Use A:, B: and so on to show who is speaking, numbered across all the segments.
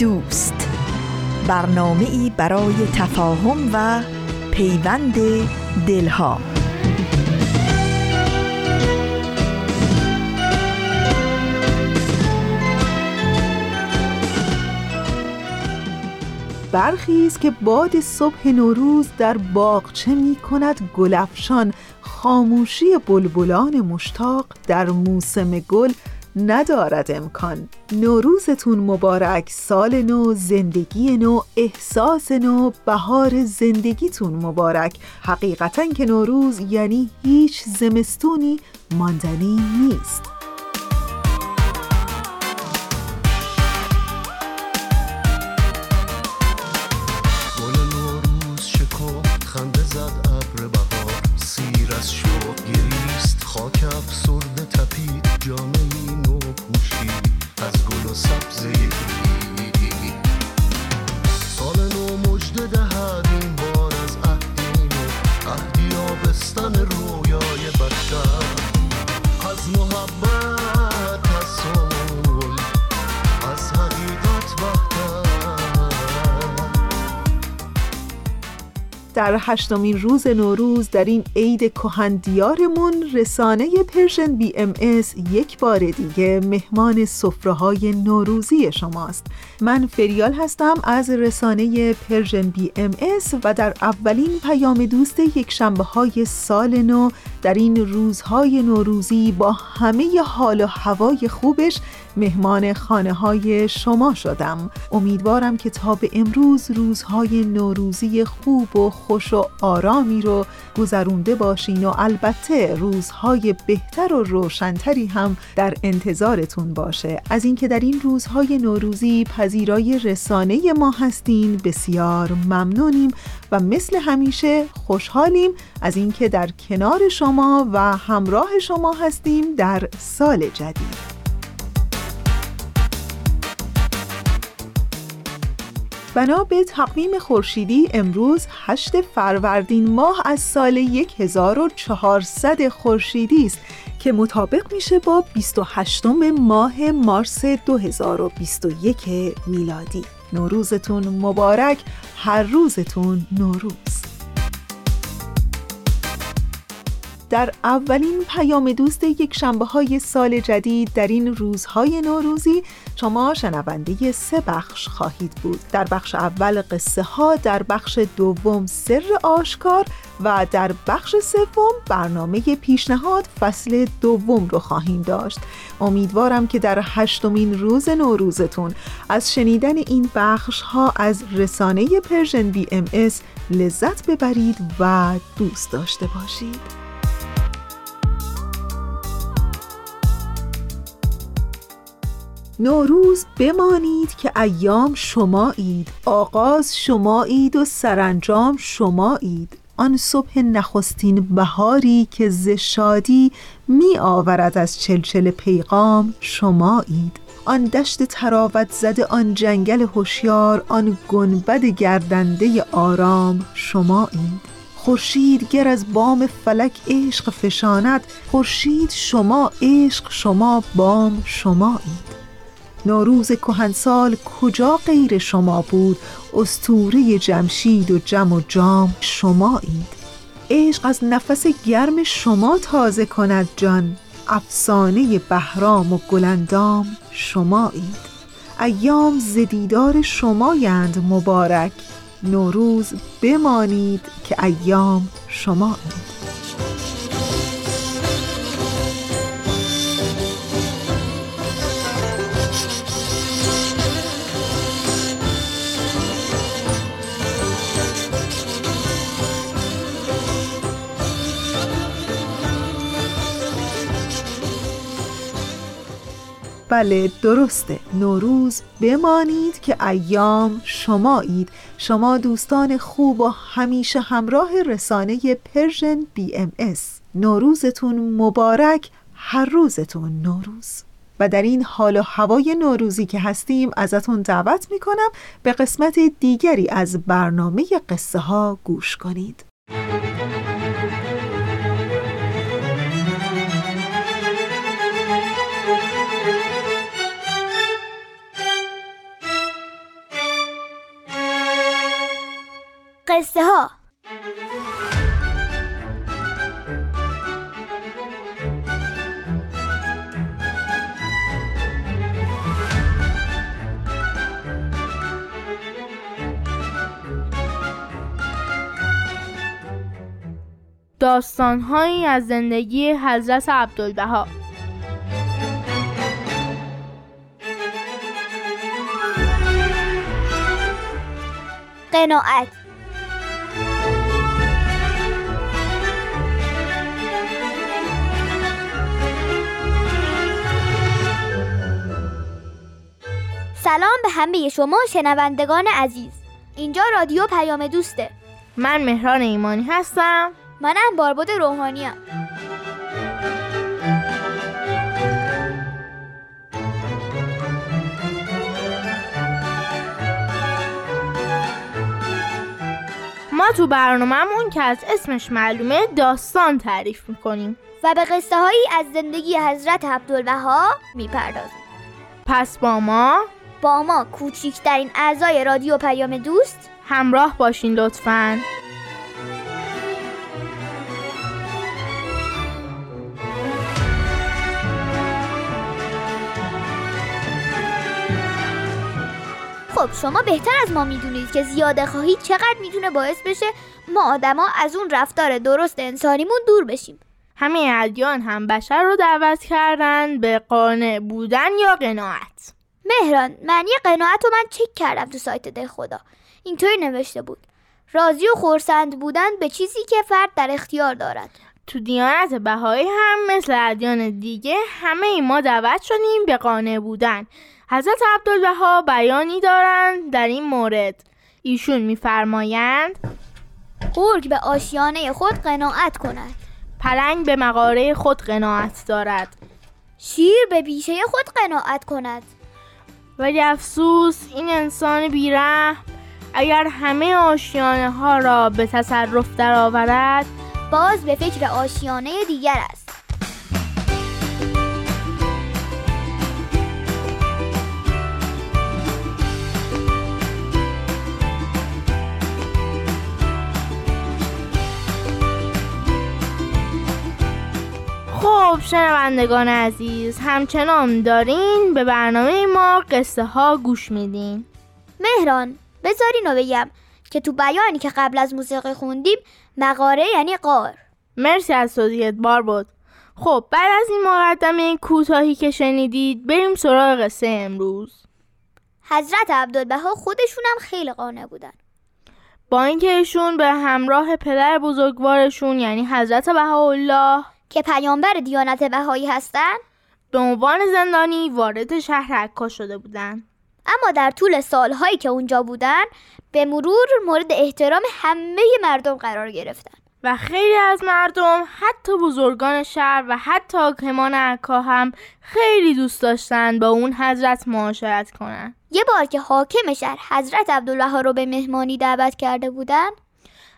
A: دوست. برنامه ای برای تفاهم و پیوند دلها.
B: برخیز که باد صبح نوروز در باغچه می کند گلفشان خاموشی بلبلان مشتاق در موسم گل ندارد امکان. نوروزتون مبارک سال نو زندگی نو احساس نو بهار زندگیتون مبارک. حقیقتا که نوروز یعنی هیچ زمستونی ماندنی نیست. در هشتمین روز نوروز در این عید کهن دیارمون رسانه Persian BMS یک بار دیگه مهمان سفره های نوروزی شماست. من فریال هستم از رسانه Persian BMS و در اولین پیام دوست یک شنبه های سال نو در این روزهای نوروزی با همه حال و هوای خوبش مهمان خانه های شما شدم. امیدوارم که تا به امروز روزهای نوروزی خوب و خوش و آرامی رو گذرونده باشین و البته روزهای بهتر و روشنتری هم در انتظارتون باشه. از اینکه در این روزهای نوروزی پذیرای رسانه ما هستین بسیار ممنونیم و مثل همیشه خوشحالیم از اینکه در کنار شما و همراه شما هستیم در سال جدید. بنا به تقویم خورشیدی امروز 8 فروردین ماه از سال 1400 خورشیدی است که مطابق میشه با 28 ماه مارس 2021 میلادی. نوروزتون مبارک هر روزتون نوروز. در اولین پیام دوست یک شنبه های سال جدید در این روزهای نوروزی شما شنونده سه بخش خواهید بود. در بخش اول قصه ها در بخش دوم سر آشکار و در بخش سوم برنامه پیشنهاد فصل دوم رو خواهیم داشت. امیدوارم که در هشتمین روز نوروزتون از شنیدن این بخش ها از رسانه Persian BM لذت ببرید و دوست داشته باشید. نوروز بمانید که ایام شمایید آغاز شمایید و سرانجام شمایید. آن صبح نخستین بهاری که ز شادی می آورد از چلچل پیغام شمایید. آن دشت تراوت زده آن جنگل هوشیار آن گنبد گردنده آرام شمایید. خورشید گر از بام فلک عشق فشاند خورشید شما عشق شما بام شمایید. نوروز کهنسال کجا غیر شما بود؟ استوره جمشید و جم و جام شمایید. عشق از نفس گرم شما تازه کند جان. افسانه بهرام و گلندام شمایید. ایام زدیدار شمایند مبارک. نوروز بمانید که ایام شمایید. بله درسته. نوروز بمانید که ایام شمایید. شما دوستان خوب و همیشه همراه رسانه Persian BMS. نوروزتون مبارک. هر روزتون نوروز. و در این حال و هوای نوروزی که هستیم ازتون دعوت می‌کنم به قسمت دیگری از برنامه قصه ها گوش کنید.
C: قصه ها
D: داستانهایی از زندگی حضرت عبدالبها.
C: قناعت. سلام به همه شما شنوندگان عزیز. اینجا رادیو پیام دوسته.
D: من مهران ایمانی هستم.
C: منم باربود روحانیم
D: ما تو برنامهمون که از اسمش معلومه داستان تعریف می‌کنیم.
C: و به قصه هایی از زندگی حضرت عبدالبها می‌پردازیم.
D: پس با ما
C: با ما کوچیکترین اعضای رادیو پیام دوست
D: همراه باشین لطفاً.
C: خب شما بهتر از ما می‌دونید که زیاده خواهی چقدر می‌تونه باعث بشه ما آدما از اون رفتار درست انسانیمون دور بشیم.
D: همه ادیان هم بشر رو دعوت کردن به قانع بودن یا قناعت.
C: مهران معنی قناعت رو من چک کردم تو سایت ده خدا. اینطوری نوشته بود. راضی و خورسند بودن به چیزی که فرد در اختیار دارد.
D: تو دیانت بهایی هم مثل ادیان دیگه همه ای ما دعوت شدیم به قانع بودن. حضرت عبدالبها بیانی دارند در این مورد. ایشون میفرمایند
C: گرگ به آشیانه خود قناعت کند.
D: پلنگ به مقاره خود قناعت دارد.
C: شیر به بیشه خود قناعت کند.
D: ولی افسوس این انسان بیره اگر همه آشیانه ها را به تصرف درآورد
C: باز به فکر آشیانه دیگر است.
D: خب شنوندگان عزیز همچنان دارین به برنامه ما قصه ها گوش میدین.
C: مهران بذارین رو بگم که تو بیانی که قبل از موسیقی خوندیم مقاره یعنی قار.
D: مرسی از توضیحت بار بود خب بعد از این مقدمه کوتاهی که شنیدید بریم سراغ قصه امروز.
C: حضرت عبدالبها خودشون هم خیلی قانع بودن.
D: با اینکه ایشون به همراه پدر بزرگوارشون یعنی حضرت بهاءالله
C: که پیامبر دیانت بهایی هستند؟
D: به عنوان زندانی وارد شهر عکا شده بودند
C: اما در طول سالهایی که اونجا بودن به مرور مورد احترام همه مردم قرار گرفتن.
D: و خیلی از مردم حتی بزرگان شهر و حتی حاکمان عکا هم خیلی دوست داشتن با اون حضرت معاشرت کنن.
C: یه بار که حاکم شهر حضرت عبدالله رو به مهمانی دعوت کرده بودن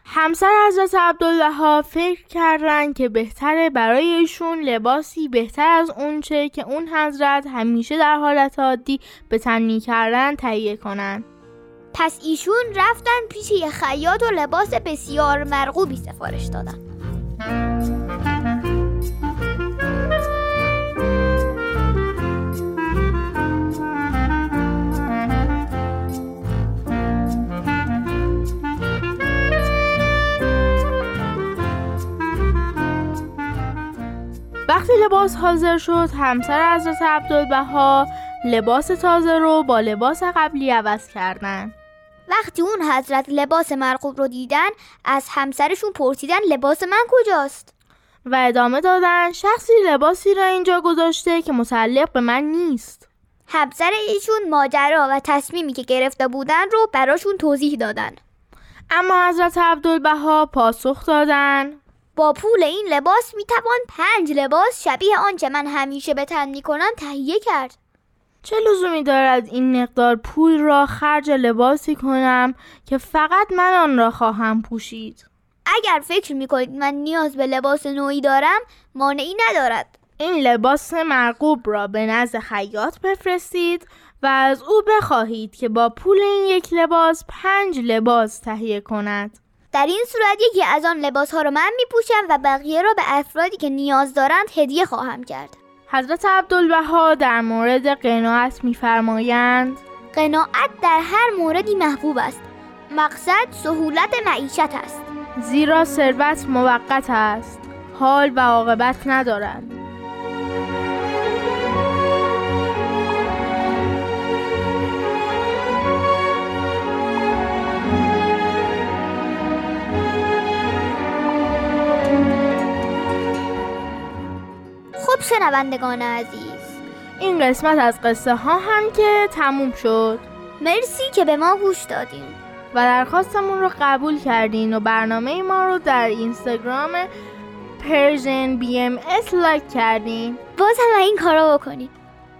D: همسر حضرت عبدالله فکر کردن که بهتره برای ایشون لباسی بهتر از اونچه که اون حضرت همیشه در حالت عادی به تن کردن تهیه کنن.
C: پس ایشون رفتن پیش یه خیاط و لباس بسیار مرغوبی سفارش دادن.
D: وقتی لباس حاضر شد همسر حضرت عبدالبها لباس تازه رو با لباس قبلی عوض کردن
C: وقتی اون حضرت لباس مرغوب رو دیدن از همسرشون پرسیدن لباس من کجاست؟
D: و ادامه دادن شخصی لباسی را اینجا گذاشته که متعلق به من نیست.
C: همسر ایشون ماجرا و تصمیمی که گرفته بودن رو براشون توضیح دادن.
D: اما حضرت عبدالبها پاسخ دادن.
C: با پول این لباس می‌توان پنج لباس شبیه آنچه من همیشه به تن می‌کنم تهیه کرد.
D: چه لزومی دارد این مقدار پول را خرج لباسی کنم که فقط من آن را خواهم پوشید؟
C: اگر فکر می‌کنید من نیاز به لباس نوعی دارم مانعی ندارد.
D: این لباس مرغوب را به نزد خیاط بفرستید و از او بخواهید که با پول این یک لباس پنج لباس تهیه کند.
C: در این صورت یکی از آن لباس ها رو من میپوشم و بقیه را به افرادی که نیاز دارند هدیه خواهم کرد.
D: حضرت عبدالبها در مورد قناعت میفرمایند.
C: قناعت در هر موردی محبوب است. مقصد سهولت معیشت است.
D: زیرا ثروت موقت است. حال و عاقبت ندارد
C: خب شنوندگان عزیز.
D: این قسمت از قصه ها هم که تموم شد.
C: مرسی که به ما گوش دادین.
D: و درخواستمون رو قبول کردین و برنامه ما رو در اینستاگرام Persian BMS لایک کردین.
C: باز هم این کارو بکنید.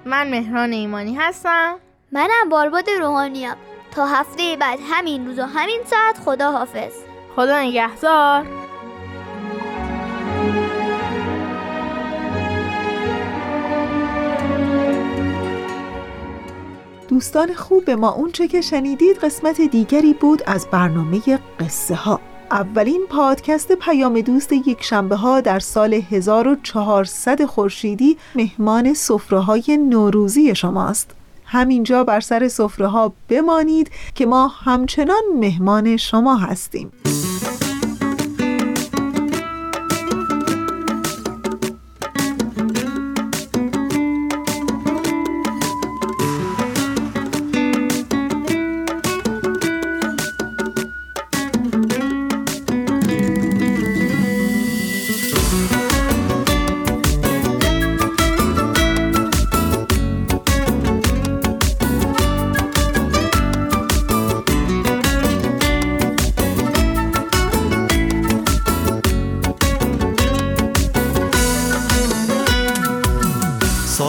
D: من مهران ایمانی هستم.
C: منم باربد روحانیم تا هفته بعد همین روز و همین ساعت خدا حافظ
D: خدا نگهدار.
B: دوستان خوب ما اونچه که شنیدید قسمت دیگری بود از برنامه قصه ها اولین پادکست پیام دوست یک شنبه ها در سال 1400 خورشیدی مهمان سفره های نوروزی شماست. همینجا بر سر سفره ها بمانید که ما همچنان مهمان شما هستیم.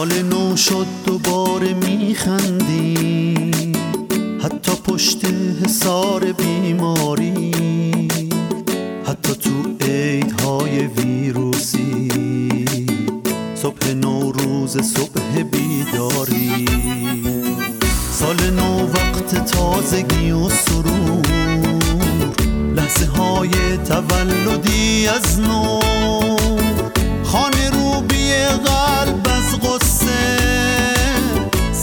E: سال نو شد دوباره میخندی. حتی پشت حسار بیماری. حتی تو عیدهای ویروسی. صبح نوروز صبح بیداری. سال نو وقت تازگی و سرور. لحظه های تولدی از نو. خانه رو بی قلب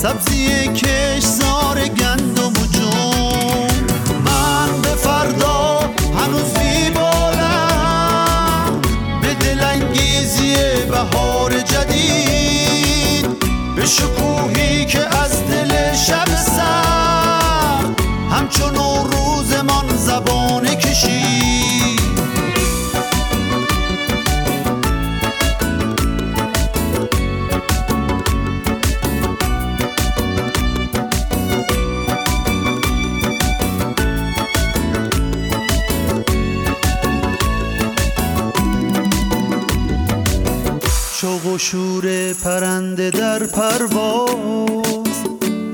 E: سبزی کشزار گندم و جون. من به فردا هنوز بیبالم به دلانگیزی بهار جدید. به شکوهی که از دل شب سر همچون روزمان زبانه کشید. پرنده در پرواز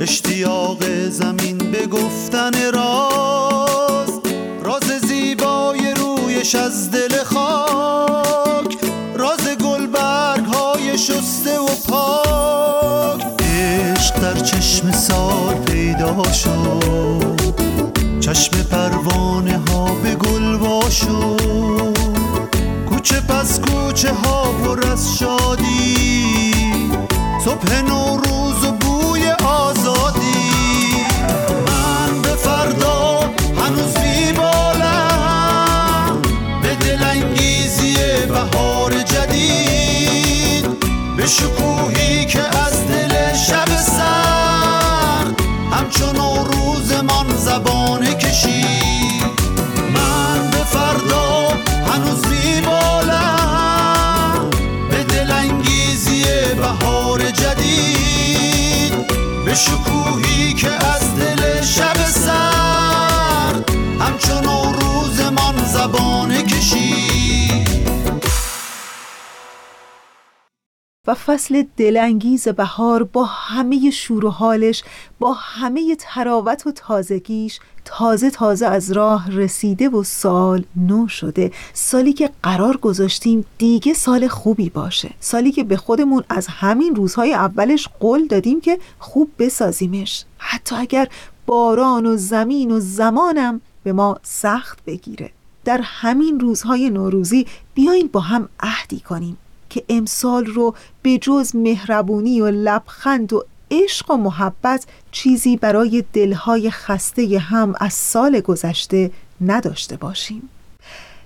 E: اشتیاق زمین به گفتن راز. راز زیبای رویش از دل خاک راز گلبرگ های شسته و پاک. عشق در چشم سال پیدا شد چشم پروانه ها به گل وا شد کوچه پس کوچه ها پر از شادی. صبح نوروز و بوی آزادی. من به فردا هنوز بیبالم. به دلانگیزی بهار جدید. به شکوهی که از دل شب سرد. همچون روزمان زبانه به شکوهی که از دل شب
B: و فصل دلانگیز بهار با همه شور و حالش با همه تراوت و تازگیش تازه تازه از راه رسیده و سال نو شده. سالی که قرار گذاشتیم دیگه سال خوبی باشه. سالی که به خودمون از همین روزهای اولش قول دادیم که خوب بسازیمش. حتی اگر باران و زمین و زمانم به ما سخت بگیره. در همین روزهای نوروزی بیاین با هم عهدی کنیم. که امسال رو به جز مهربونی و لبخند و عشق و محبت چیزی برای دلهای خسته هم از سال گذشته نداشته باشیم.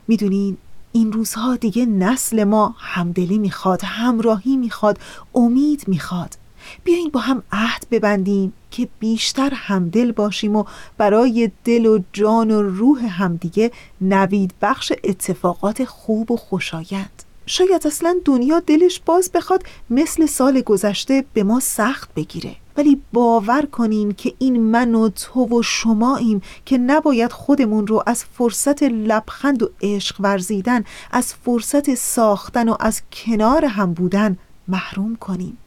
B: می‌دونین این روزها دیگه نسل ما همدلی می‌خواد همراهی می‌خواد امید می‌خواد. بیاین با هم عهد ببندیم که بیشتر همدل باشیم و برای دل و جان و روح همدیگه نوید بخش اتفاقات خوب و خوشایند. شاید اصلا دنیا دلش باز بخواد مثل سال گذشته به ما سخت بگیره. ولی باور کنین که این من و تو و شماییم که نباید خودمون رو از فرصت لبخند و عشق ورزیدن از فرصت ساختن و از کنار هم بودن محروم کنیم.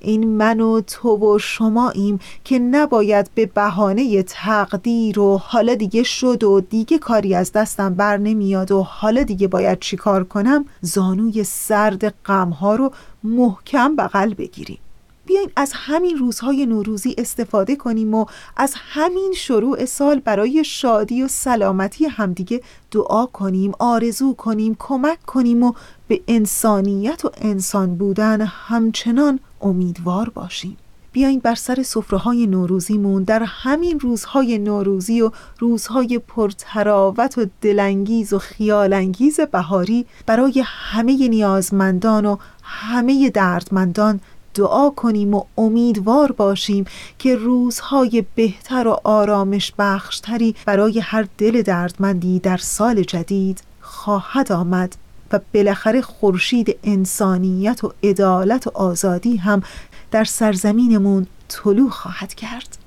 B: این من و تو و شماییم که نباید به بهانه تقدیر و حالا دیگه شد و دیگه کاری از دستم بر نمیاد و حالا دیگه باید چیکار کنم زانوی سرد غمها رو محکم بغل بگیریم. بیاین از همین روزهای نوروزی استفاده کنیم و از همین شروع سال برای شادی و سلامتی همدیگه دعا کنیم آرزو کنیم کمک کنیم و به انسانیت و انسان بودن همچنان امیدوار باشیم. بیاین بر سر سفره های نوروزیمون در همین روزهای نوروزی و روزهای پرتراوت و دلانگیز و خیالانگیز بهاری برای همه نیازمندان و همه دردمندان دعا کنیم و امیدوار باشیم که روزهای بهتر و آرامش بخشتری برای هر دل دردمندی در سال جدید خواهد آمد. و بالاخره خورشید انسانیت و عدالت و آزادی هم در سرزمینمون طلوع خواهد کرد.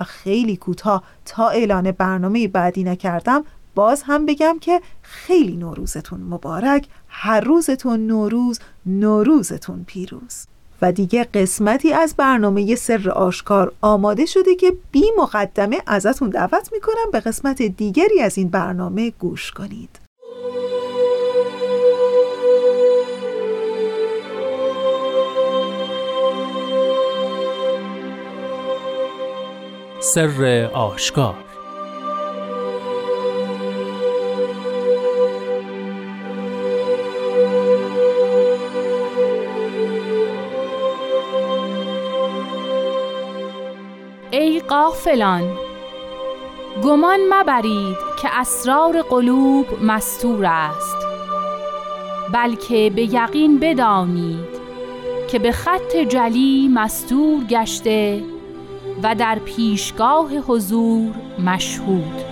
B: و خیلی کوتاه تا اعلان برنامه بعدی نکردم باز هم بگم که خیلی نوروزتون مبارک هر روزتون نوروز نوروزتون پیروز. و دیگه قسمتی از برنامه سر آشکار آماده شده که بی مقدمه ازتون دعوت می‌کنم به قسمت دیگری از این برنامه گوش کنید.
F: سر آشکار.
D: ای قافلان گمان مبرید که اسرار قلوب مستور است بلکه به یقین بدانید که به خط جلی مستور گشته و در پیشگاه حضور مشهود.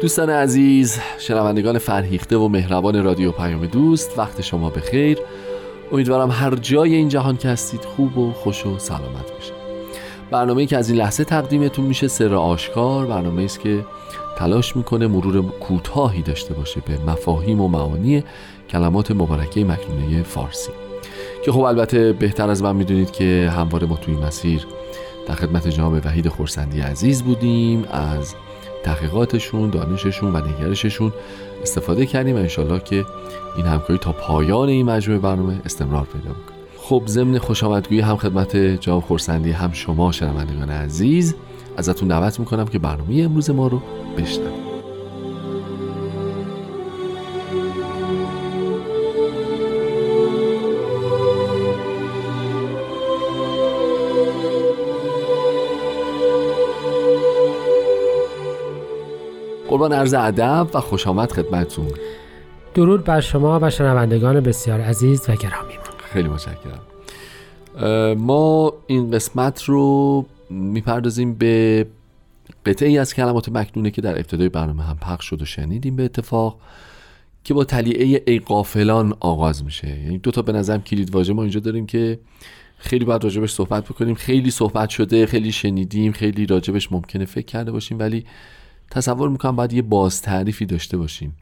G: دوستان عزیز شنوندگان فرهیخته و مهربان رادیو پیام دوست وقت شما به خیر امیدوارم هر جای این جهان که هستید خوب و خوش و سلامت باشید. برنامه که از این لحظه تقدیمتون میشه سر آشکار. برنامه است که تلاش می‌کنه مرور کوتاهی داشته باشه به مفاهیم و معانی کلمات مبارکه مکنونه فارسی. که خب البته بهتر از من می‌دونید که همواره ما توی مسیر در خدمت جناب وحید خورسندی عزیز بودیم. از تحقیقاتشون دانششون و نگرششون استفاده کردیم و انشالله که این همکاری تا پایان این مجموعه برنامه استمرار پیدا می‌کنه. خب ضمن خوش آمدگویی هم خدمت جناب خورسندی هم شما شنوندگان عزیز ازتون دعوت می‌کنم که برنامه امروز ما رو بشنوید. قربان عرض ادب و خوش آمد خدمتتون.
H: درود بر شما و شنوندگان بسیار عزیز و گرامی.
G: خیلی متشکرم. ما این قسمت رو می‌پردازیم به قطعه ای از کلمات مکنونه که در ابتدای برنامه هم پخش شد و شنیدیم به اتفاق که با تلیعه ای قافلان آغاز میشه. یعنی دو تا به نظرم کلید واژه ما اینجا داریم که خیلی باید راجبش صحبت بکنیم. خیلی صحبت شده خیلی شنیدیم خیلی راجبش ممکنه فکر کرده باشیم ولی تصور می‌کنم باید یه باز تعریفی داشته باشیم.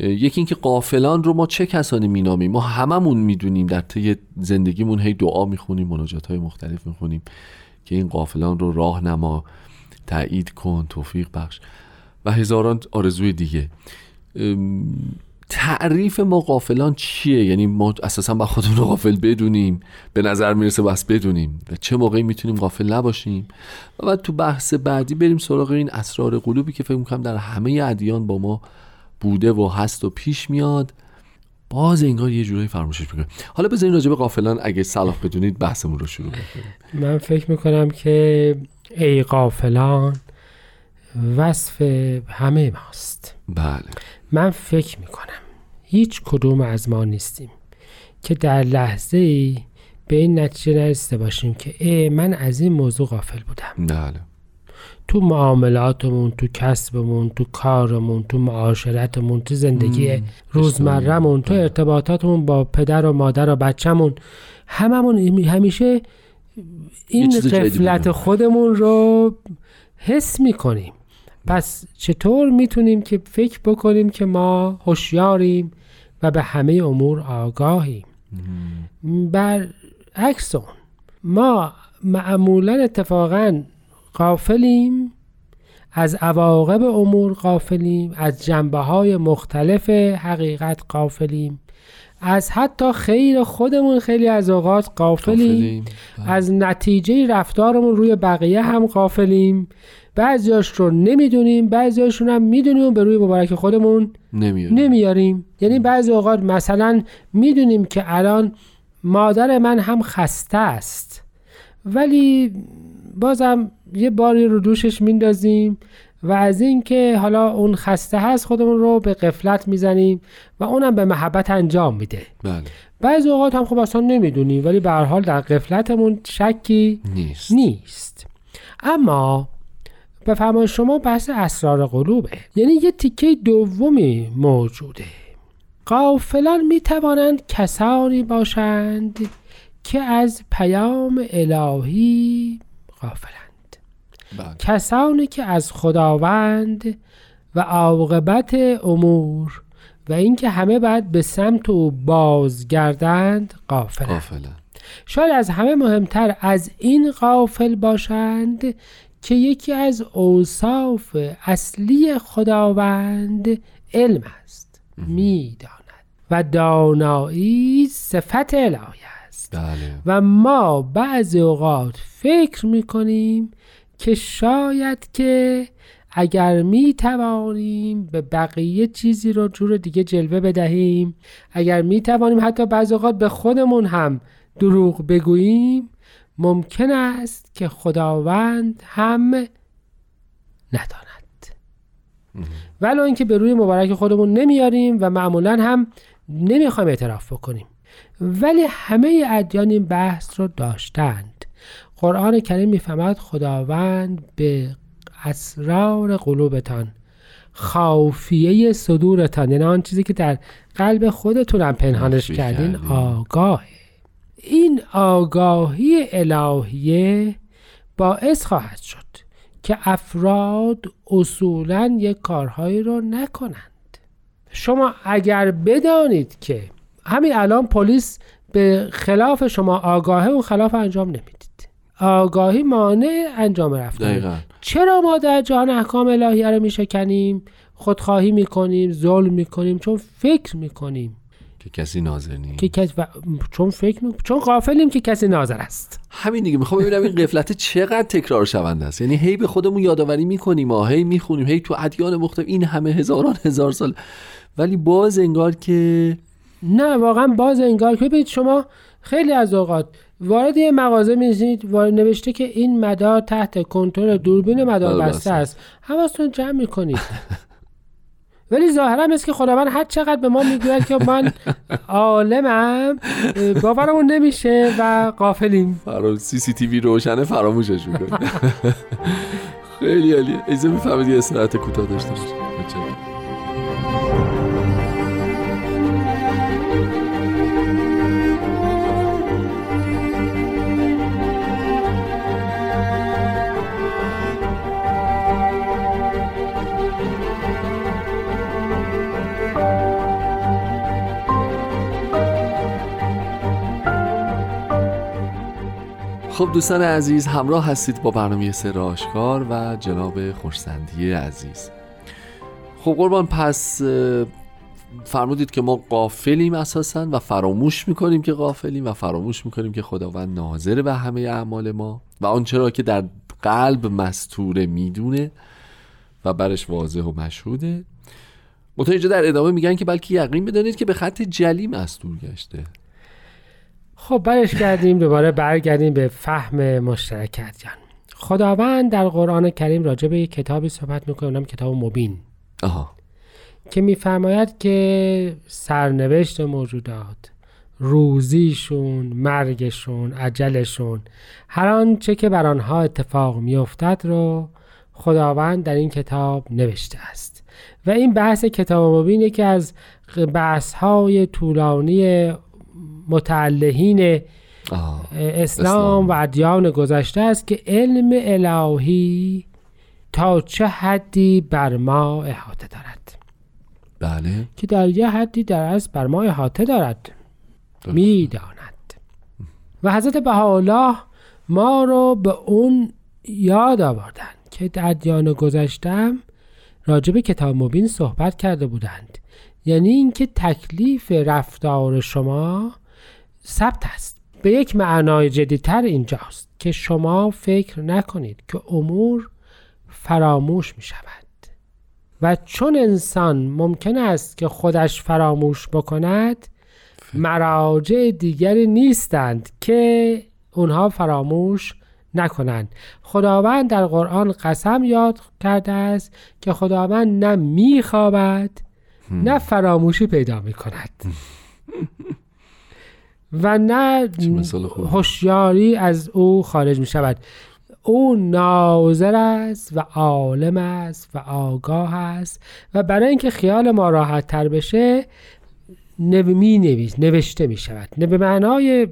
G: یکی اینکه قافلان رو ما چه کسانی مینامیم؟ ما هممون می‌دونیم در طی زندگیمون هی دعا می‌خونیم مناجات های مختلف می‌خونیم که این قافلان رو راه نما تایید کن توفیق بخش و هزاران آرزوی دیگه. تعریف ما قافلان چیه؟ یعنی ما اساسا با خودمون قافل بدونیم. به نظر می‌رسه بس بدونیم. و چه موقعی می‌تونیم قافل نباشیم؟ و بعد تو بحث بعدی بریم سراغ این اسرار قلوبی که فکر می‌کنم در همه ادیان با ما بوده و هست و پیش میاد. باز انگار یه جورایی فراموشش می‌کنه. حالا بذارین راجع به قافلان اگه صلاح بدونید بحثمون رو شروع کنیم
H: من فکر می‌کنم که ای قافلان وصف همه ماست.
G: بله.
H: من فکر می‌کنم هیچ کدوم از ما نیستیم که در لحظه ای به این نتیجه نرسیده باشیم که ای من از این موضوع غافل بودم.
G: بله.
H: تو معاملاتمون تو کسبمون تو کارمون تو معاشرتمون تو زندگی روزمرهمون تو قرباتاتمون با پدر و مادر و بچهمون. هممون همیشه این قفلت خودمون رو حس می‌کنیم. پس چطور می‌تونیم که فکر بکنیم که ما هوشیاریم و به همه امور آگاهیم؟ بر عکس اون ما معمولا اتفاقا قافلیم از عواقب امور قافلیم از جنبه های مختلف حقیقت قافلیم از حتی خیر خودمون خیلی از اوقات قافلیم بله. از نتیجه رفتارمون روی بقیه هم قافلیم بعضیاش رو نمی‌دونیم بعضیاشون هم می‌دونیم به روی مبارک خودمون
G: نمیاریم,
H: نمیاریم. یعنی بعضی اوقات مثلا می‌دونیم که الان مادر من هم خسته است. ولی بازم یه باری رو دوشش میندازیم و از اینکه حالا اون خسته هست خودمون رو به قفلت می‌زنیم و اونم به محبت انجام میده
G: بله.
H: بعضی اوقات هم خب اصلا نمی‌دونیم ولی به هر حال در قفلتمون شکی
G: نیست,
H: نیست. اما به فرمان شما بحث اسرار قلوبه یعنی یه تیکه دومی موجوده قافلان می توانند کسانی باشند که از پیام الهی
G: بله.
H: کسانی که از خداوند و عاقبت امور و اینکه همه باید به سمت او بازگردند غافلند. شاید از همه مهمتر از این غافل باشند که یکی از اوصاف اصلی خداوند علم است می‌داند و دانایی صفت الهی است.
G: بله.
H: و ما بعضی اوقات فکر می‌کنیم که شاید که اگر می توانیم به بقیه چیزی رو جور دیگه جلوه بدهیم اگر می توانیم حتی بعضی اوقات به خودمون هم دروغ بگوییم ممکن است که خداوند هم نداند. ولو اینکه به روی مبارک خودمون نمیاریم و معمولا هم نمی‌خوایم اعتراف بکنیم. ولی همه ادیان این بحث رو داشتند قرآن کریم می‌فهمد خداوند به اسرار قلوبتان خافیه صدورتان. یعنی آن چیزی که در قلب خودتون هم پنهانش کردین. آگاهه. این آگاهی الهیه باعث خواهد شد که افراد اصولا یک کارهایی رو نکنند. شما اگر بدانید که همین الان پلیس به خلاف شما آگاهه و خلاف انجام نمی‌دید. آگاهی مانع انجام رفتن. چرا ما در جهان احکام الهیه رو میشکنیم؟ خودخواهی می‌کنیم ظلم می‌کنیم چون فکر می‌کنیم.
G: که کسی ناظر نیست.
H: که کسی و... چون فکر می... چون غافلیم که کسی ناظر است.
G: همین دیگه می‌خوام ببینم این قفلت چقدر تکرار شونده است. یعنی هی به خودمون یادآوری می‌کنیم ما هی می‌خونیم هی تو ادیان مختلف این همه هزاران هزار سال. ولی باز انگار که
H: نه واقعا باز انگار که ببینید شما خیلی از اوقات وارد یه مغازه میشید نوشته که این مدار تحت کنترل دوربین مدار بسته است. حواستون جمع می‌کنید. ولی ظاهرا است که خداوند هر چقدر به ما می‌گوید که من عالمم باورمون نمیشه و قافلیم
G: سی سی تیوی روشنه فراموشش می‌کنه خیلی عالیه. ایزه می‌فهمید یه استراحت کوتاه داشته خب دوستان عزیز همراه هستید با برنامه سر آشکار و جناب خوشسندی عزیز. خب قربان پس فرمودید که ما قافلیم اساسا و فراموش می‌کنیم که قافلیم و فراموش می‌کنیم که خداوند ناظر به همه اعمال ما و آنچه را که در قلب مستوره می‌دونه و برش واضح و مشهوده. اینجا در ادامه میگن که بلکه یقین بدانید که به خط جلی مستور گشته.
H: خب برش کردیم دوباره برگردیم به فهم مشترکت جان. خداوند در قرآن کریم راجع به یک کتابی صحبت می‌کنه اونم کتاب مبین.
G: آها.
H: که میفرماید که سرنوشت موجودات روزیشون مرگشون عجلشون هر آنچه که بر آنها اتفاق میافتد رو خداوند در این کتاب نوشته است. و این بحث کتاب مبین که از بحث های طولانی متعلهین اسلام
G: اسلام.
H: و ادیان گذشته است که علم الهی تا چه حدی بر ما احاطه دارد.
G: بله.
H: که در یه حدی در از بر ما احاطه دارد. می‌داند. و حضرت بهاءالله ما رو به اون یاد آوردن که در ادیان گذشتم راجع به کتاب مبین صحبت کرده بودند. یعنی اینکه تکلیف رفتار شما ثبت است. به یک معنای جدیتر اینجاست که شما فکر نکنید که امور فراموش می شود و چون انسان ممکن است که خودش فراموش بکند مراجع دیگری نیستند که اونها فراموش نکنند. خداوند در قرآن قسم یاد کرده است که خداوند نه میخوابد نه فراموشی پیدا می کند و نه. هوشیاری از او خارج می شود او ناظر است و عالم است و آگاه است و برای اینکه خیال ما راحت تر بشه نو می نویس نوشته می شود نه به معنای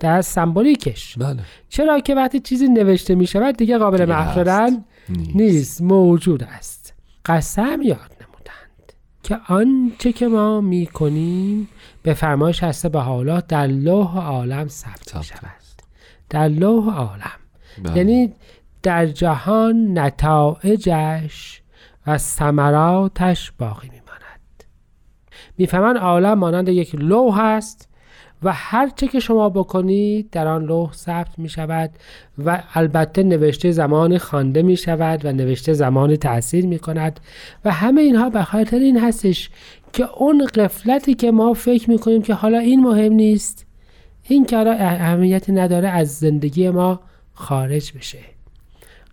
H: در سمبولیکش.
G: بله.
H: چرا که وقتی چیزی نوشته می شود دیگه قابل محو
G: نیست.
H: نیست. موجود است. قسم یاد که آنچه که ما می کنیم به فرمایش هسته به حالا در لوح عالم ثبت می
G: ثبت
H: شود در لوح عالم.
G: بله.
H: یعنی در جهان نتایجش و ثمراتش باقی میماند. می‌فهمن عالم مانند یک لوح است و هر چه که شما بکنید در آن لوح ثبت می شود و البته نوشته زمان خوانده می شود و نوشته زمان تاثیر می کند و همه اینها به خاطر این هستش که اون قفلتی که ما فکر می کنیم که حالا این مهم نیست این که حالا اهمیتی نداره از زندگی ما خارج بشه.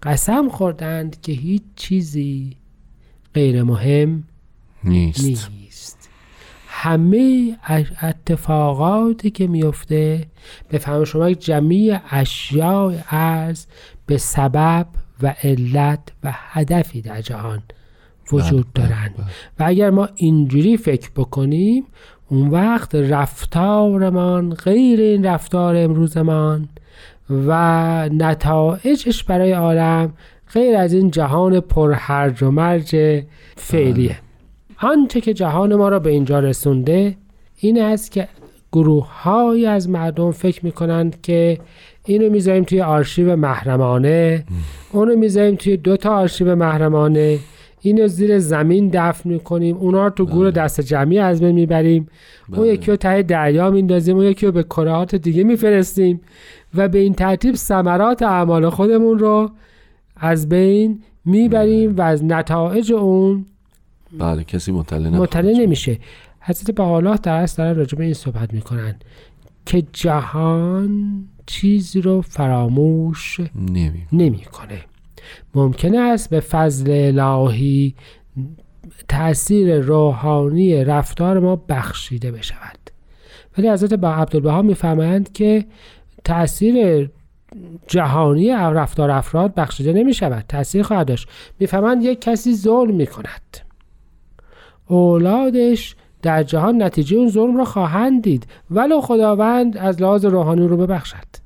H: قسم خوردند که هیچ چیزی غیر مهم
G: نیست.
H: نیست. همه اتفاقاتی که میفته به فهم شما جمعی اشیاء ارز به سبب و علت و هدفی در جهان وجود
G: بله،
H: دارند. و اگر ما اینجوری فکر بکنیم اون وقت رفتارمان غیر این رفتار امروزمان و نتایجش برای عالم غیر از این جهان پرهرج و مرج فعلیه. آنچه که جهان ما را به اینجا رسونده این است که گروه های از مردم فکر می‌کنند که اینو می‌ذاریم توی آرشیو محرمانه اونو می‌ذاریم توی دو تا آرشیو محرمانه اینو زیر زمین دفن می‌کنیم اونا رو تو گور دست جمعی از بین می‌بریم اون
G: بله.
H: یکی رو ته دریا میندازیم اون یکی رو به کرهات دیگه میفرستیم و به این ترتیب ثمرات اعمال خودمون رو از بین می‌بریم و از نتایج اون
G: بله کسی مطلع نخواهد
H: مطلع. نمیشه. حضرت بهاءالله در اصل دارن راجع به این صحبت می‌کنن که جهان چیزی رو فراموش
G: نمی
H: نمی‌کنه. ممکن است به فضل الهی تاثیر روحانی رفتار ما بخشیده بشود. ولی حضرت با عبدالبها می‌فهمند که تاثیر جهانی رفتار افراد بخشیده نمی شود تاثیر خواهد داشت. می‌فهمند یک کسی ظلم می کند اولادش در جهان نتیجه اون ظلم را خواهند دید. ولو خداوند از لحاظ روحانی رو ببخشد.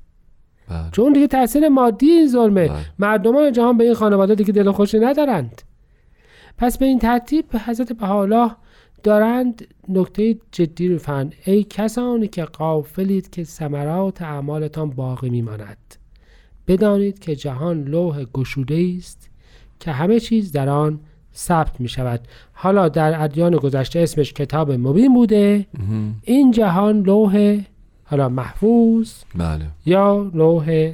G: بله.
H: چون دیگه تاثیر مادی این ظلمه.
G: بله.
H: مردمان جهان به این خانواده دیگه دل خوشی ندارند. پس به این ترتیب حضرت بهاءالله دارند نکته جدی رو فهمند ای کسانی که غافلید که ثمرات اعمالتان باقی میماند. بدانید که جهان لوح گشوده است که همه چیز در آن ثبت می شود. حالا در ادیان گذشته اسمش کتاب مبین بوده. این جهان لوح حالا محفوظ
G: بله.
H: یا لوح الهی.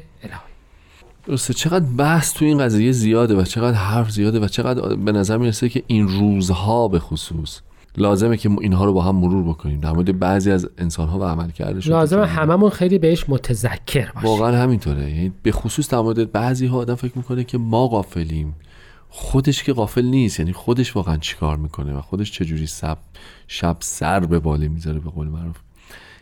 G: درسته. چقدر بحث تو این قضیه زیاده و چقدر حرف زیاده و چقدر به نظر می‌رسه که این روزها به خصوص لازمه که اینها رو با هم مرور بکنیم. در مورد بعضی از انسانها و عمل کردشون
H: لازم هممون خیلی بهش متذکر باشیم.
G: واقعا همینطوره. یعنی به خصوص در مورد بعضی ها آدم فکر می‌کنه که ما غافلیم. خودش که غافل نیست. یعنی خودش واقعا چیکار می‌کنه و خودش چجوری سب شب سر به باله می‌ذاره به قول معروف.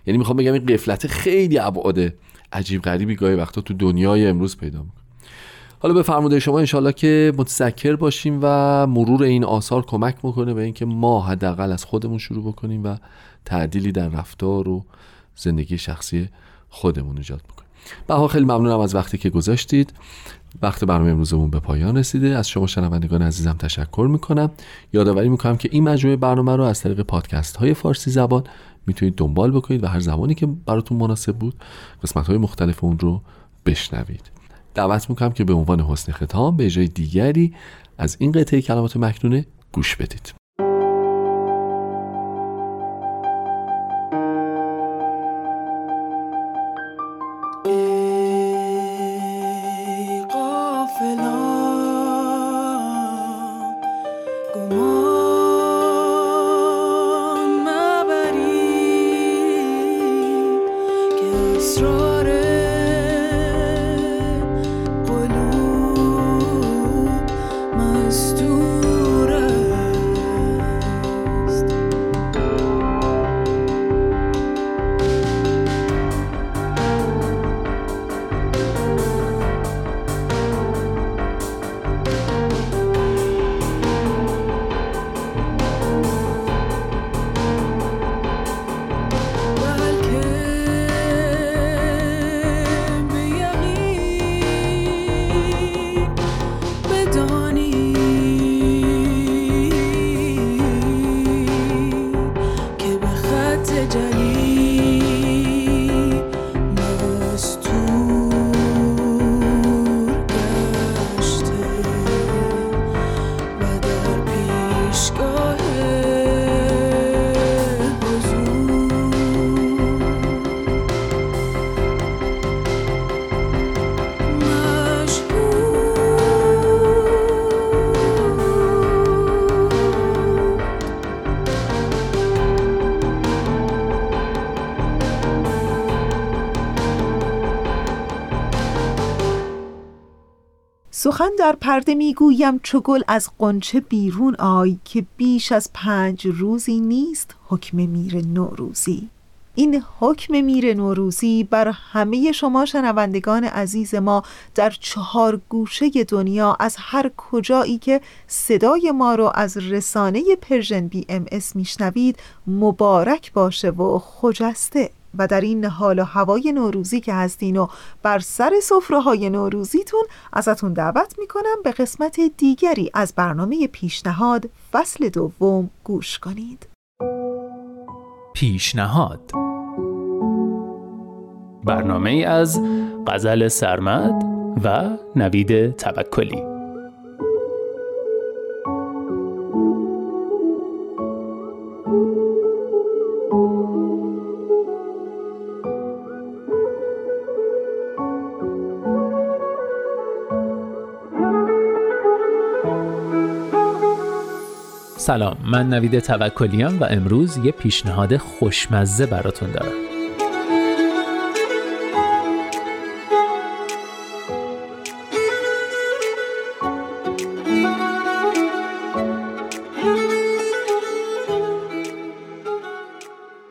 G: یعنی می‌خوام بگم این قفلت خیلی ابعاد عجیب غریبی گاهی وقتا تو دنیای امروز پیدا می‌کنه. حالا به فرموده شما انشالله که متذکر باشیم و مرور این آثار کمک می‌کنه به اینکه ما حداقل از خودمون شروع بکنیم و تعدیلی در رفتار و زندگی شخصی خودمون ایجاد بکنیم. بها خیلی ممنونم از وقتی که گذاشتید. وقت برنامه امروزمون به پایان رسیده. از شما شنوندگان عزیزم تشکر می‌کنم. یادآوری می‌کنم که این مجموعه برنامه رو از طریق پادکست های فارسی زبان می‌تونید دنبال بکنید و هر زمانی که براتون مناسب بود قسمت های مختلف اون رو بشنوید. دعوت می‌کنم که به عنوان حسن ختام به جای دیگری از این قطعه کلمات مکنونه گوش بدید.
B: سخن در پرده می‌گویم چو گل از غنچه بیرون آی که بیش از پنج روزی نیست حکم میر نوروزی. این حکم میر نوروزی بر همه شما شنوندگان عزیز ما در چهار گوشه دنیا از هر کجایی که صدای ما رو از رسانه Persian BMS میشنوید مبارک باشه و خجسته. و در این حال و هوای نوروزی که هستین و بر سر سفره های نوروزیتون ازتون دعوت می‌کنم به قسمت دیگری از برنامه پیشنهاد فصل دوم گوش کنید.
F: پیشنهاد. برنامه از غزل سرمد و نوید توکلی. سلام من نوید توکلیان و امروز یه پیشنهاد خوشمزه براتون دارم.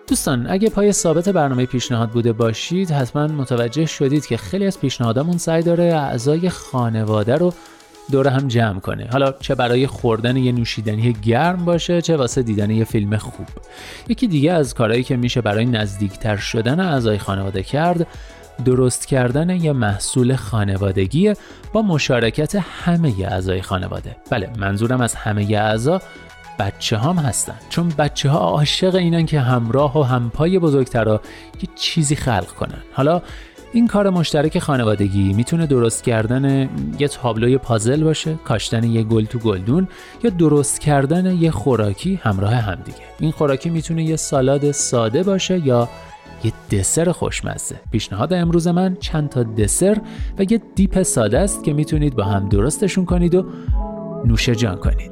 F: دوستان اگه پای ثابت برنامه پیشنهاد بوده باشید حتما متوجه شدید که خیلی از پیشنهادامون سعی داره اعضای خانواده رو دور هم جمع کنه. حالا چه برای خوردن یه نوشیدنی گرم باشه چه واسه دیدن یه فیلم خوب. یکی دیگه از کارهایی که میشه برای نزدیکتر شدن اعضای خانواده کرد درست کردن یه محصول خانوادگی با مشارکت همه اعضای خانواده. بله منظورم از همه اعضا بچه هم هستن. چون بچه ها عاشق اینن که همراه و همپای بزرگترا یه چیزی خلق کنن. حالا این کار مشترک خانوادگی. می‌تونه درست کردن یه تابلوی پازل باشه کاشتن یه گل تو گلدون یا درست کردن یه خوراکی همراه همدیگه این خوراکی می‌تونه یه سالاد ساده باشه یا یه دسر خوشمزه. پیشنهاد امروز من چند تا دسر و یه دیپ ساده است که می‌تونید با هم درستشون کنید و نوش جان کنید.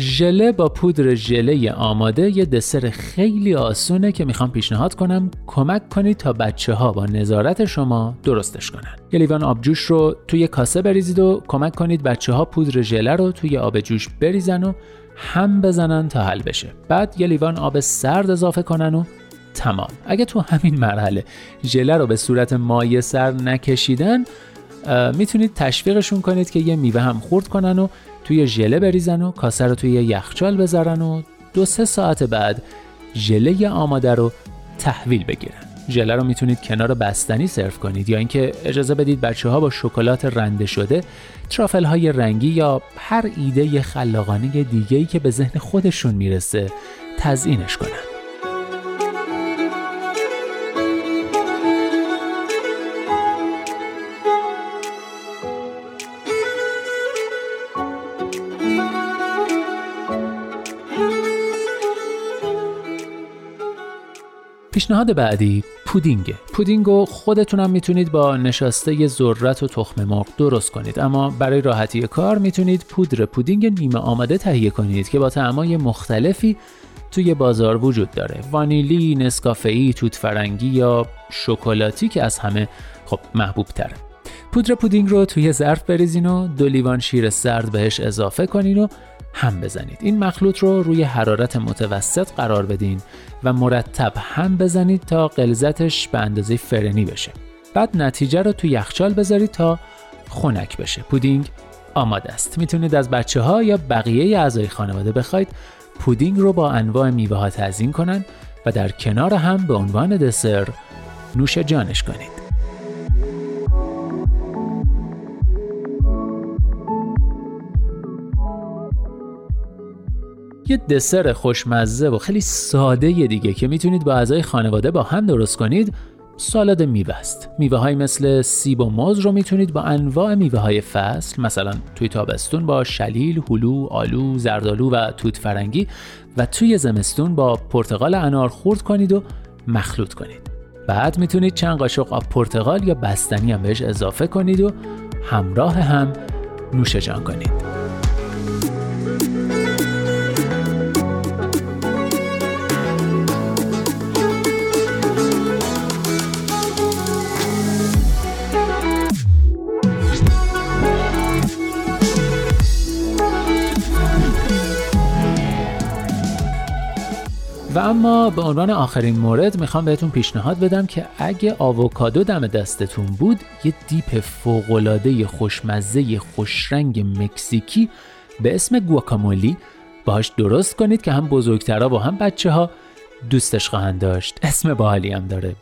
F: ژله با پودر ژله آماده یه دسر خیلی آسونه که می‌خوام پیشنهاد کنم کمک کنید تا بچه ها با نظارت شما درستش کنن. یه لیوان آب جوش رو توی کاسه بریزید و کمک کنید بچه ها پودر ژله رو توی آب جوش بریزن و هم بزنن تا حل بشه. بعد یه لیوان آب سرد اضافه کنن و تمام. اگه تو همین مرحله ژله رو به صورت مایع سر نکشیدن می‌تونید تشویقشون کنید که یه میوه هم خورد کنن و توی ژله بریزن و کاسه رو توی یخچال بذارن و دو سه ساعت بعد ژله آماده رو تحویل بگیرن. ژله رو می‌تونید کنار بستنی سرو کنید یا اینکه اجازه بدید بچه ها با شکلات رنده شده ترافل های رنگی یا هر ایده خلاقانه دیگه ای که به ذهن خودشون می‌رسه تزیینش کنن. پیشنهاد بعدی پودینگه. پودینگو خودتونم می‌تونید با نشاسته ذرت و تخم مرغ درست کنید. اما برای راحتی کار می‌تونید پودر پودینگ نیمه آماده تهیه کنید که با طعمای مختلفی توی بازار وجود داره. وانیلی، نسکافه‌ای، توت فرنگی یا شکلاتی که از همه خب محبوب تره پودر پودینگ رو توی ظرف بریزین و دو لیوان شیر سرد بهش اضافه کنین و هم بزنید. این مخلوط رو روی حرارت متوسط قرار بدین و مرتب هم بزنید تا غلظتش به اندازه فرنی بشه. بعد نتیجه رو تو یخچال بذارید تا خنک بشه. پودینگ آماده است. می‌تونید از بچه ها یا بقیه اعضای خانواده بخواید. پودینگ رو با انواع میوه ها تزیین کنن و در کنار هم به عنوان دسر نوش جانش کنید. یه دسر خوشمزه و خیلی ساده دیگه که می‌تونید با اعضای خانواده با هم درست کنید سالاد میوه است میوه های مثل سیب و موز رو می‌تونید با انواع میوه های فصل مثلا توی تابستون با شلیل، هلو، آلو، زردالو و توت فرنگی و توی زمستون با پرتقال انار خورد کنید و مخلوط کنید. بعد می‌تونید چند قاشق آب پرتقال یا بستنی هم بهش اضافه کنید و همراه هم نوش جان کنید. و اما به عنوان آخرین مورد می‌خوام بهتون پیشنهاد بدم که اگه آووکادو دم دستتون بود یه دیپ فوقالعاده خوشمزه خوشرنگ مکزیکی به اسم گواکامولی باهاش درست کنید که هم بزرگترها و هم بچه ها دوستش خواهند داشت. اسم باحالی هم داره.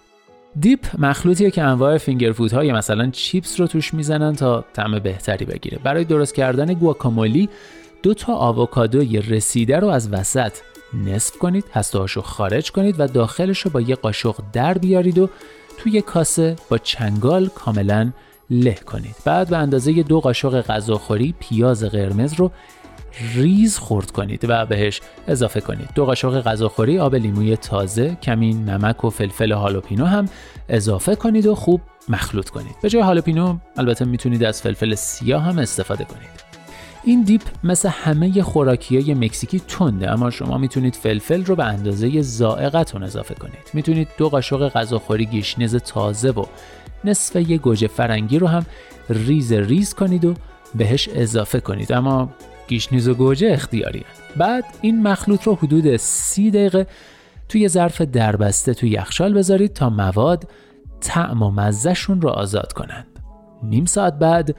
F: دیپ مخلوطیه که انواع فینگر های مثلا چیپس رو توش می‌زنن تا طعم بهتری بگیره. برای درست کردن گواکامولی دو تا آووکادوی رسیده رو از وسط نصف کنید هستهاشو خارج کنید و داخلش رو با یه قاشق در بیارید و توی کاسه با چنگال کاملا له کنید. بعد به اندازه دو قاشق غذاخوری پیاز قرمز رو ریز خرد کنید و بهش اضافه کنید. دو قاشق غذاخوری آب لیموی تازه کمی نمک و فلفل هالوپینو هم اضافه کنید و خوب مخلوط کنید. به جای هالوپینو البته می‌تونید از فلفل سیاه هم استفاده کنید. این dip مثل همه خوراکی های مکزیکی تنده اما شما می‌تونید فلفل رو به اندازه ذائقتون اضافه کنید. می‌تونید دو قاشق غذاخوری گشنیز تازه و نصف یه گوجه فرنگی رو هم ریز ریز کنید و بهش اضافه کنید. اما گشنیز و گوجه اختیاری بعد این مخلوط رو حدود سی دقیقه توی ظرف دربسته توی یخچال بذارید تا مواد طعم و مزهشون رو آزاد کنند. نیم ساعت بعد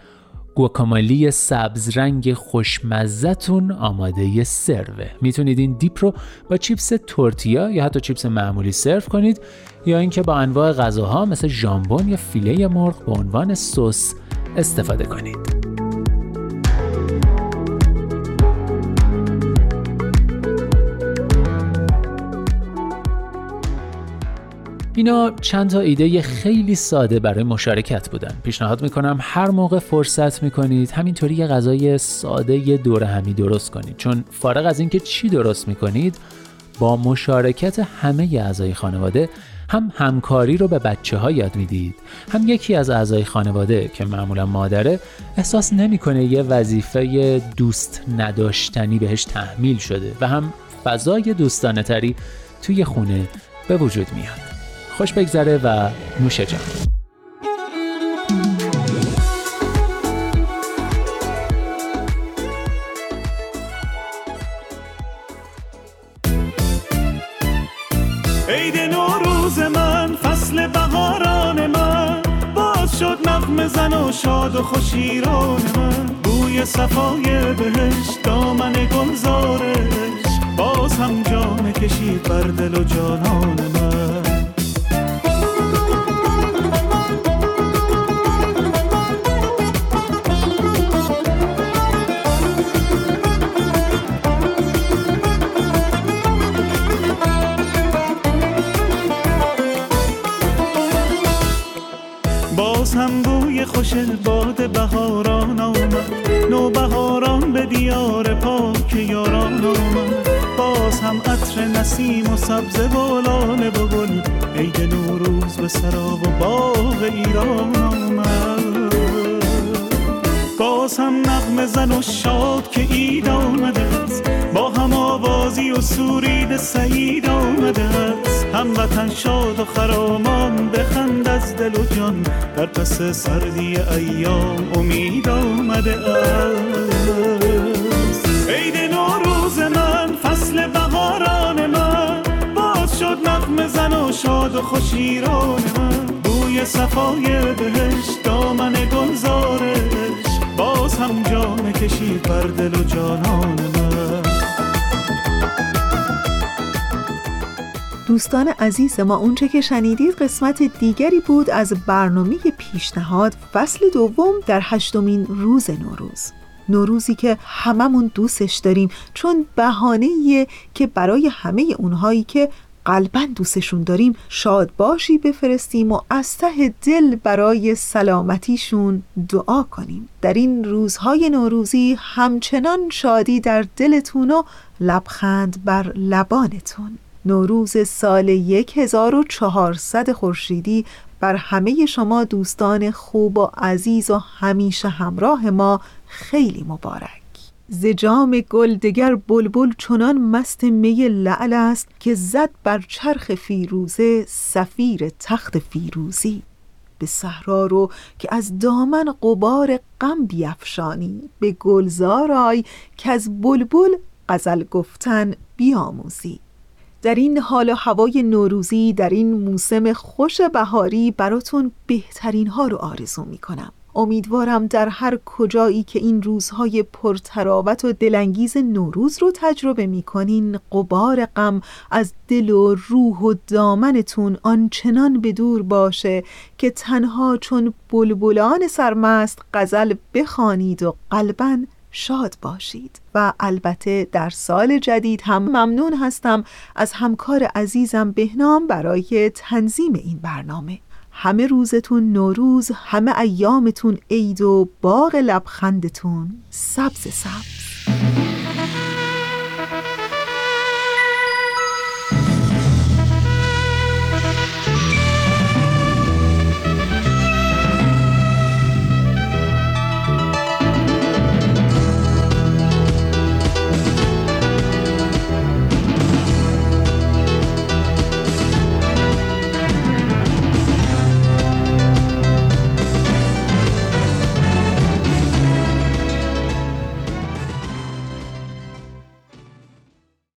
F: گواکاموله سبز رنگ خوشمزتون آماده سروه. می‌تونید این dip رو با چیپس تورتیا یا حتی چیپس معمولی سرو کنید یا اینکه با انواع غذاها مثل ژامبون یا فیله مرغ به عنوان سس استفاده کنید. اینا چند تا ایده خیلی ساده برای مشارکت بودن. پیشنهاد می‌کنم هر موقع فرصت می‌کنید همینطوری یه غذای ساده دور همی درست کنید. چون فارغ از اینکه چی درست می‌کنید با مشارکت همه اعضای خانواده هم همکاری رو به بچه ها یاد می‌دید. هم یکی از اعضای خانواده که معمولا مادره احساس نمی‌کنه یه وظیفه دوست نداشتنی بهش تحمیل شده و هم فضای دوستانه تری توی خونه به وجود میاد. خوش بگذره و نوش جان.
I: زن و شاد و خوشیران من. بوی صفای بهشت دامن گلزارش. باز هم جام کشید بر دل و جانان من. سبز و لاله و گل عید نوروز به سراب و باغ ایران آمد. باز هم نغم زن و شاد که اید آمده است. با هم آوازی و سورید سعید آمده است. وطن شاد و خرامان بخند از دل و جان. در پس سردی ایام امید آمده است. عید نوروز من فصل بهاران زن و شاد و خوشیران من. بوی صفای بهشت دامن گلزارش. باز هم جام کشید بر دل و جانان من.
B: دوستان عزیز ما اونچه که شنیدید قسمت دیگری بود از برنامه پیشنهاد فصل دوم در هشتمین روز نوروز. نوروزی که هممون دوستش داریم چون بهانه که برای همه اونهایی که قلبا دوستشون داریم شاد باشی بفرستیم و از ته دل برای سلامتیشون دعا کنیم. در این روزهای نوروزی همچنان شادی در دلتون و لبخند بر لبانتون. نوروز سال 1400 خورشیدی بر همه شما دوستان خوب و عزیز و همیشه همراه ما خیلی مبارک. زجام گل دگر بلبل چنان مست می لعل است که زد بر چرخ فیروزه سفیر تخت فیروزی. به صحرا رو که از دامن قبار غم بیفشانی به گلزار آی که از بلبل غزل گفتن بیاموزی. در این حال و هوای نوروزی در این موسم خوش بهاری براتون بهترین ها رو آرزو می کنم امیدوارم در هر کجایی که این روزهای پرتراوت و دلانگیز نوروز رو تجربه می کنین قبار غم از دل و روح و دامنتون آنچنان به دور باشه که تنها چون بلبلان سرمست غزل بخوانید و قلبا شاد باشید. و البته در سال جدید هم ممنون هستم از همکار عزیزم بهنام برای تنظیم این برنامه. همه روزتون نوروز همه ایامتون عید و باغ لبخندتون. سبز سبز.